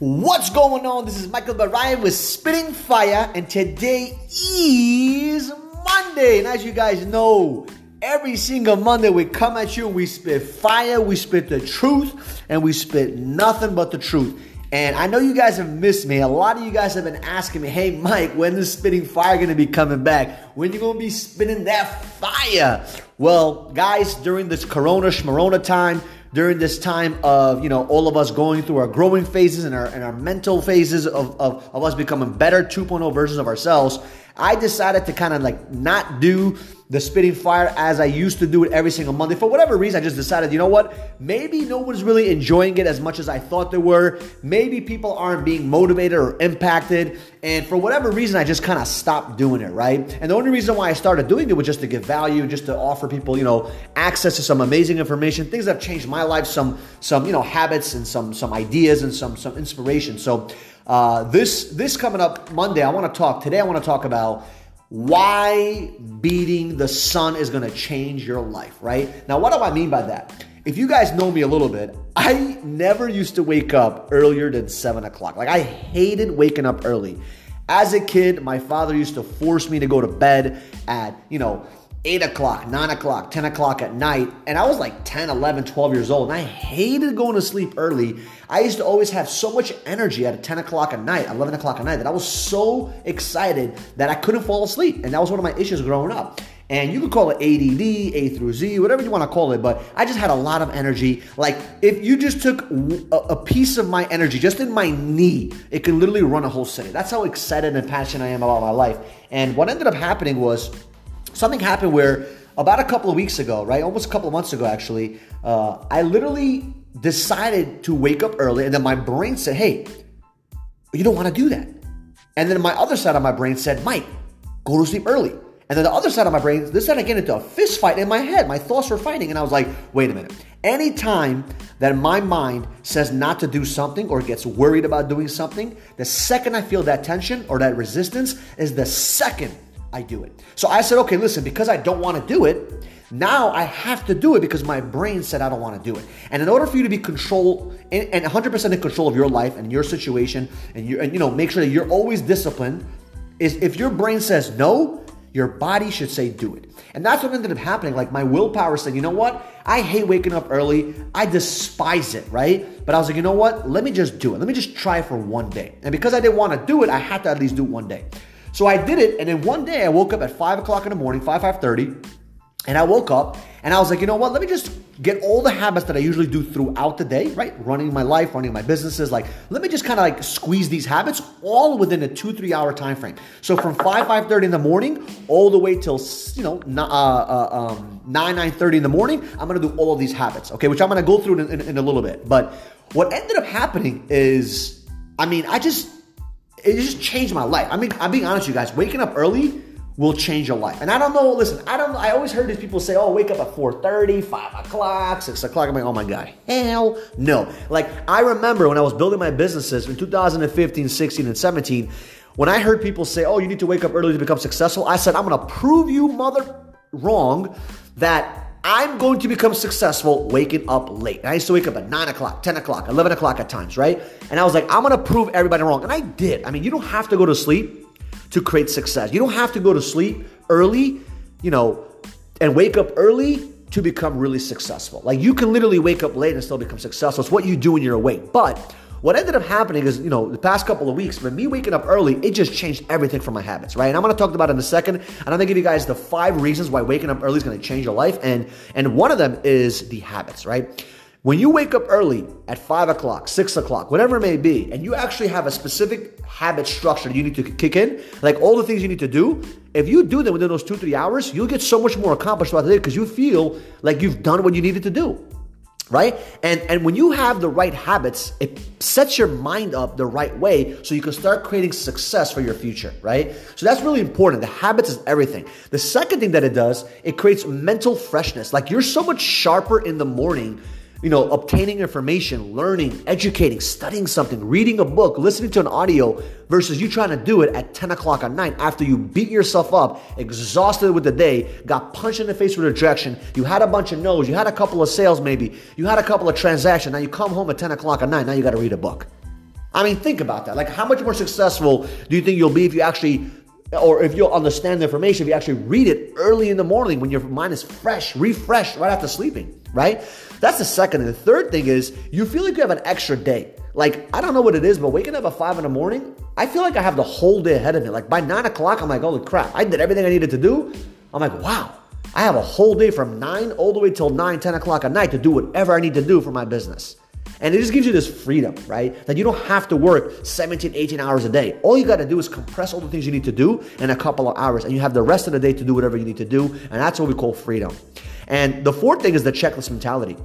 What's going on? This is Michael Barayan with Spitting Fire, and today is Monday. And as you guys know, every single Monday we come at you, we spit fire, we spit the truth, and we spit nothing but the truth. And I know you guys have missed me. A lot of you guys have been asking me, hey, Mike, when is Spitting Fire going to be coming back? When you to be spitting that fire? Well, guys, during this Corona Schmarona time, during this time of you know all of us going through our growing phases and our and our mental phases of, of, of us becoming better 2.0 versions of ourselves i decided to kind of like not do the spitting fire as I used to do it every single Monday. For whatever reason, I just decided, you know what? Maybe no one's really enjoying it as much as I thought they were. Maybe people aren't being motivated or impacted. And for whatever reason, I just kind of stopped doing it, right? And the only reason why I started doing it was just to give value, just to offer people, you know, access to some amazing information, things that have changed my life, some, some, you know, habits and some, some ideas and some, some inspiration. So, uh, this, this coming up Monday, I want to talk, today I want to talk about why beating the sun is going to change your life, right? Now, what do I mean by that? If you guys know me a little bit, I never used to wake up earlier than seven o'clock. Like, I hated waking up early. As a kid, my father used to force me to go to bed at, you know, 8 o'clock, 9 o'clock, 10 o'clock at night. And I was like 10, 11, 12 years old. And I hated going to sleep early. I used to always have so much energy at 10 o'clock at night, 11 o'clock at night, that I was so excited that I couldn't fall asleep. And that was one of my issues growing up. And you could call it ADD, A through Z, whatever you want to call it, but I just had a lot of energy. Like, if you just took a, piece of my energy, just in my knee, it could literally run a whole city. That's how excited and passionate I am about my life. And what ended up happening was, something happened where about a couple of weeks ago, right? Almost a couple of months ago, actually, uh, I literally decided to wake up early, and then my brain said, "Hey, you don't want to do that." And then my other side of my brain said, "Mike, go to sleep early." And then the other side of my brain, this time I get into a fist fight in my head. My thoughts were fighting, and I was like, "Wait a minute." Anytime that my mind says not to do something or gets worried about doing something, the second I feel that tension or that resistance is the second I do it. So I said, okay, listen, because I don't want to do it, now I have to do it because my brain said I don't want to do it. And in order for you to be control and 100% in control of your life and your situation, and you and you know make sure that you're always disciplined, is if your brain says no, your body should say do it. And that's what ended up happening. Like my willpower said, you know what? I hate waking up early. I despise it, right? But I was like, you know what? Let me just do it. Let me just try for one day. And because I didn't want to do it, I had to at least do it one day. So I did it, and then one day I woke up at five o'clock in the morning, five five thirty, and I woke up and I was like, you know what? Let me just get all the habits that I usually do throughout the day, right? Running my life, running my businesses. Like, let me just kind of like squeeze these habits all within a two three hour time frame. So from five five thirty in the morning all the way till you know uh, uh, um, nine nine thirty in the morning, I'm gonna do all of these habits, okay? Which I'm gonna go through in, in, in a little bit. But what ended up happening is, I mean, I just it just changed my life. I mean, I'm being honest with you guys. Waking up early will change your life. And I don't know, listen, I don't I always heard these people say, oh, wake up at 4:30, 5 o'clock, 6 o'clock. I'm like, oh my God, hell no. Like, I remember when I was building my businesses in 2015, 16, and 17, when I heard people say, oh, you need to wake up early to become successful, I said, I'm gonna prove you mother wrong that I'm going to become successful waking up late. And I used to wake up at 9 o'clock, 10 o'clock, 11 o'clock at times, right? And I was like, I'm gonna prove everybody wrong. And I did. I mean, you don't have to go to sleep to create success. You don't have to go to sleep early, you know, and wake up early to become really successful. Like you can literally wake up late and still become successful. It's what you do when you're awake. But what ended up happening is, you know, the past couple of weeks, but me waking up early, it just changed everything for my habits, right? And I'm gonna talk about it in a second. And I'm gonna give you guys the five reasons why waking up early is gonna change your life. And and one of them is the habits, right? When you wake up early at five o'clock, six o'clock, whatever it may be, and you actually have a specific habit structure you need to kick in, like all the things you need to do, if you do them within those two, three hours, you'll get so much more accomplished throughout the day because you feel like you've done what you needed to do right? And and when you have the right habits it sets your mind up the right way so you can start creating success for your future right? So that's really important. The habits is everything. The second thing that it does it creates mental freshness. Like you're so much sharper in the morning you know, obtaining information, learning, educating, studying something, reading a book, listening to an audio versus you trying to do it at 10 o'clock at night after you beat yourself up, exhausted with the day, got punched in the face with rejection, you had a bunch of no's, you had a couple of sales maybe, you had a couple of transactions, now you come home at 10 o'clock at night, now you got to read a book. I mean, think about that. Like, how much more successful do you think you'll be if you actually, or if you'll understand the information, if you actually read it early in the morning when your mind is fresh, refreshed right after sleeping, right? That's the second. And the third thing is you feel like you have an extra day. Like, I don't know what it is, but waking up at five in the morning, I feel like I have the whole day ahead of me. Like, by nine o'clock, I'm like, holy crap, I did everything I needed to do. I'm like, wow, I have a whole day from nine all the way till nine, 10 o'clock at night to do whatever I need to do for my business. And it just gives you this freedom, right? That you don't have to work 17, 18 hours a day. All you got to do is compress all the things you need to do in a couple of hours, and you have the rest of the day to do whatever you need to do. And that's what we call freedom. And the fourth thing is the checklist mentality.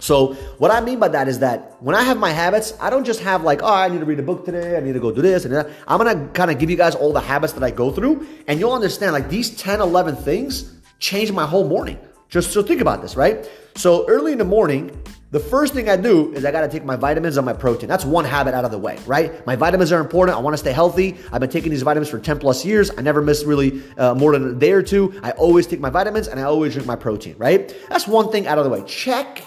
So, what I mean by that is that when I have my habits, I don't just have like, oh, I need to read a book today, I need to go do this and that. I'm gonna kind of give you guys all the habits that I go through, and you'll understand like these 10, 11 things change my whole morning. Just so think about this, right? So, early in the morning, the first thing I do is I got to take my vitamins and my protein. That's one habit out of the way, right? My vitamins are important. I want to stay healthy. I've been taking these vitamins for 10 plus years. I never miss really uh, more than a day or two. I always take my vitamins and I always drink my protein, right? That's one thing out of the way. Check.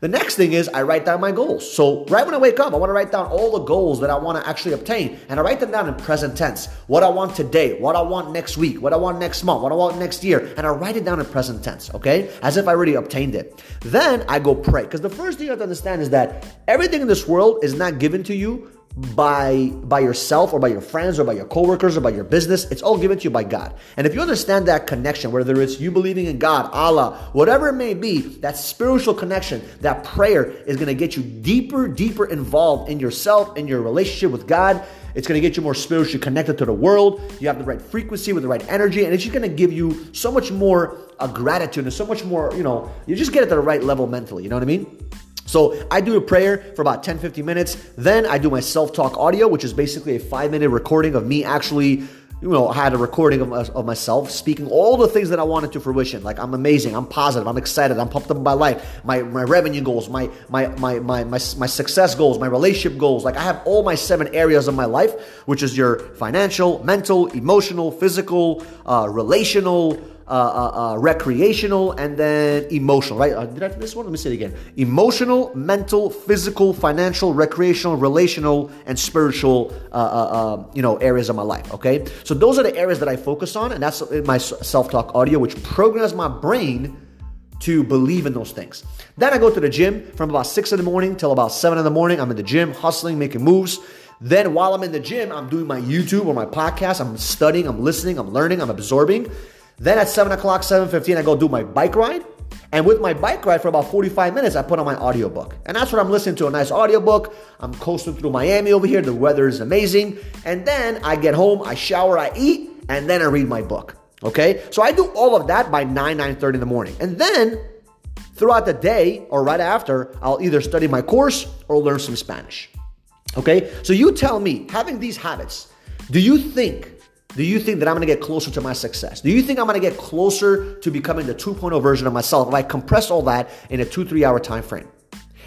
The next thing is I write down my goals. So right when I wake up, I want to write down all the goals that I want to actually obtain. And I write them down in present tense. What I want today, what I want next week, what I want next month, what I want next year. And I write it down in present tense, okay? As if I already obtained it. Then I go pray. Because the first thing you have to understand is that everything in this world is not given to you by by yourself or by your friends or by your coworkers or by your business. It's all given to you by god. And if you understand that connection whether it's you believing in god allah whatever it may be that spiritual connection that prayer is going to get you deeper deeper involved in yourself in your relationship with god. It's going to get you more spiritually connected to the world. You have the right frequency with the right energy and it's just going to give you so much more uh, gratitude and so much more you know you just get it to the right level mentally. You know what i mean so I do a prayer for about 10, 15 minutes. Then I do my self-talk audio, which is basically a five minute recording of me actually you know, I had a recording of, of myself speaking all the things that I wanted to fruition. Like I'm amazing, I'm positive, I'm excited, I'm pumped up by life, my my revenue goals, my my my my my, my success goals, my relationship goals. Like I have all my seven areas of my life, which is your financial, mental, emotional, physical, uh, relational, uh, uh, uh, recreational, and then emotional, right? Uh, did I this one? Let me say it again. Emotional, mental, physical, financial, recreational, relational, and spiritual, uh, you know, areas of my life. Okay, so those are the areas that I focus on, and that's my self-talk audio, which programs my brain to believe in those things. Then I go to the gym from about six in the morning till about seven in the morning. I'm in the gym, hustling, making moves. Then while I'm in the gym, I'm doing my YouTube or my podcast. I'm studying, I'm listening, I'm learning, I'm absorbing. Then at 7 o'clock, 7.15, I go do my bike ride. And with my bike ride for about 45 minutes, I put on my audiobook. And that's what I'm listening to, a nice audiobook. I'm coasting through Miami over here. The weather is amazing. And then I get home, I shower, I eat, and then I read my book. Okay? So I do all of that by 9, 9.30 in the morning. And then throughout the day or right after, I'll either study my course or learn some Spanish. Okay? So you tell me, having these habits, do you think do you think that I'm gonna get closer to my success? Do you think I'm gonna get closer to becoming the 2.0 version of myself if I compress all that in a two, three hour time frame?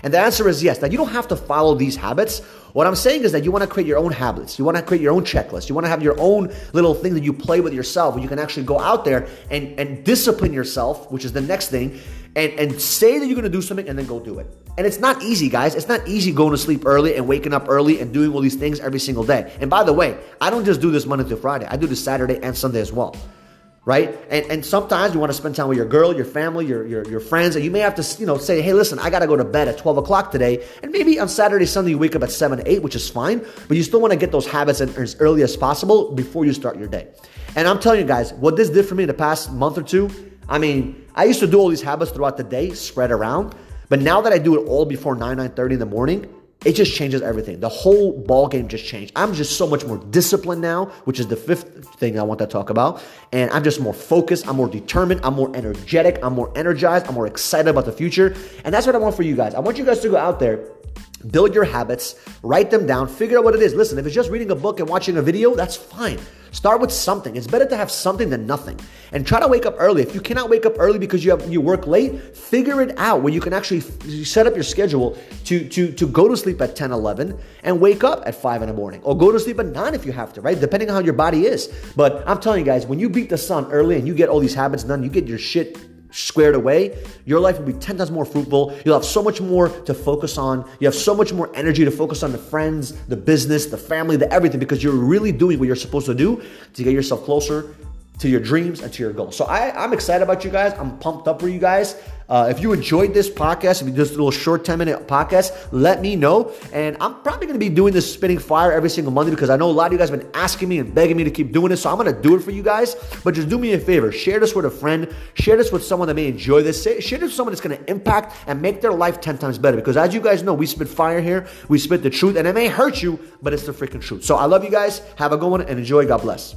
And the answer is yes. That you don't have to follow these habits. What I'm saying is that you want to create your own habits. You want to create your own checklist. You want to have your own little thing that you play with yourself where you can actually go out there and, and discipline yourself, which is the next thing, and, and say that you're going to do something and then go do it. And it's not easy, guys. It's not easy going to sleep early and waking up early and doing all these things every single day. And by the way, I don't just do this Monday through Friday. I do this Saturday and Sunday as well right? And and sometimes you want to spend time with your girl, your family, your your, your friends, and you may have to you know say, hey, listen, I got to go to bed at twelve o'clock today, and maybe on Saturday, Sunday you wake up at seven, eight, which is fine, but you still want to get those habits in as early as possible before you start your day. And I'm telling you guys, what this did for me in the past month or two, I mean, I used to do all these habits throughout the day, spread around, but now that I do it all before 9, 9 30 in the morning, it just changes everything. The whole ball game just changed. I'm just so much more disciplined now, which is the fifth thing I want to talk about. And I'm just more focused. I'm more determined. I'm more energetic. I'm more energized. I'm more excited about the future. And that's what I want for you guys. I want you guys to go out there Build your habits, write them down, figure out what it is. Listen, if it's just reading a book and watching a video, that's fine. Start with something. It's better to have something than nothing. And try to wake up early. If you cannot wake up early because you have you work late, figure it out where you can actually set up your schedule to to to go to sleep at 10, 11 and wake up at 5 in the morning. Or go to sleep at 9 if you have to, right? Depending on how your body is. But I'm telling you guys, when you beat the sun early and you get all these habits done, you get your shit squared away, your life will be 10 times more fruitful. You'll have so much more to focus on. You have so much more energy to focus on the friends, the business, the family, the everything because you're really doing what you're supposed to do to get yourself closer to your dreams and to your goals. So I, I'm excited about you guys. I'm pumped up for you guys. Uh, if you enjoyed this podcast, if you just this little short 10 minute podcast, let me know. And I'm probably going to be doing this spitting fire every single Monday because I know a lot of you guys have been asking me and begging me to keep doing this. So I'm going to do it for you guys. But just do me a favor share this with a friend, share this with someone that may enjoy this, share this with someone that's going to impact and make their life 10 times better. Because as you guys know, we spit fire here, we spit the truth, and it may hurt you, but it's the freaking truth. So I love you guys. Have a good one and enjoy. God bless.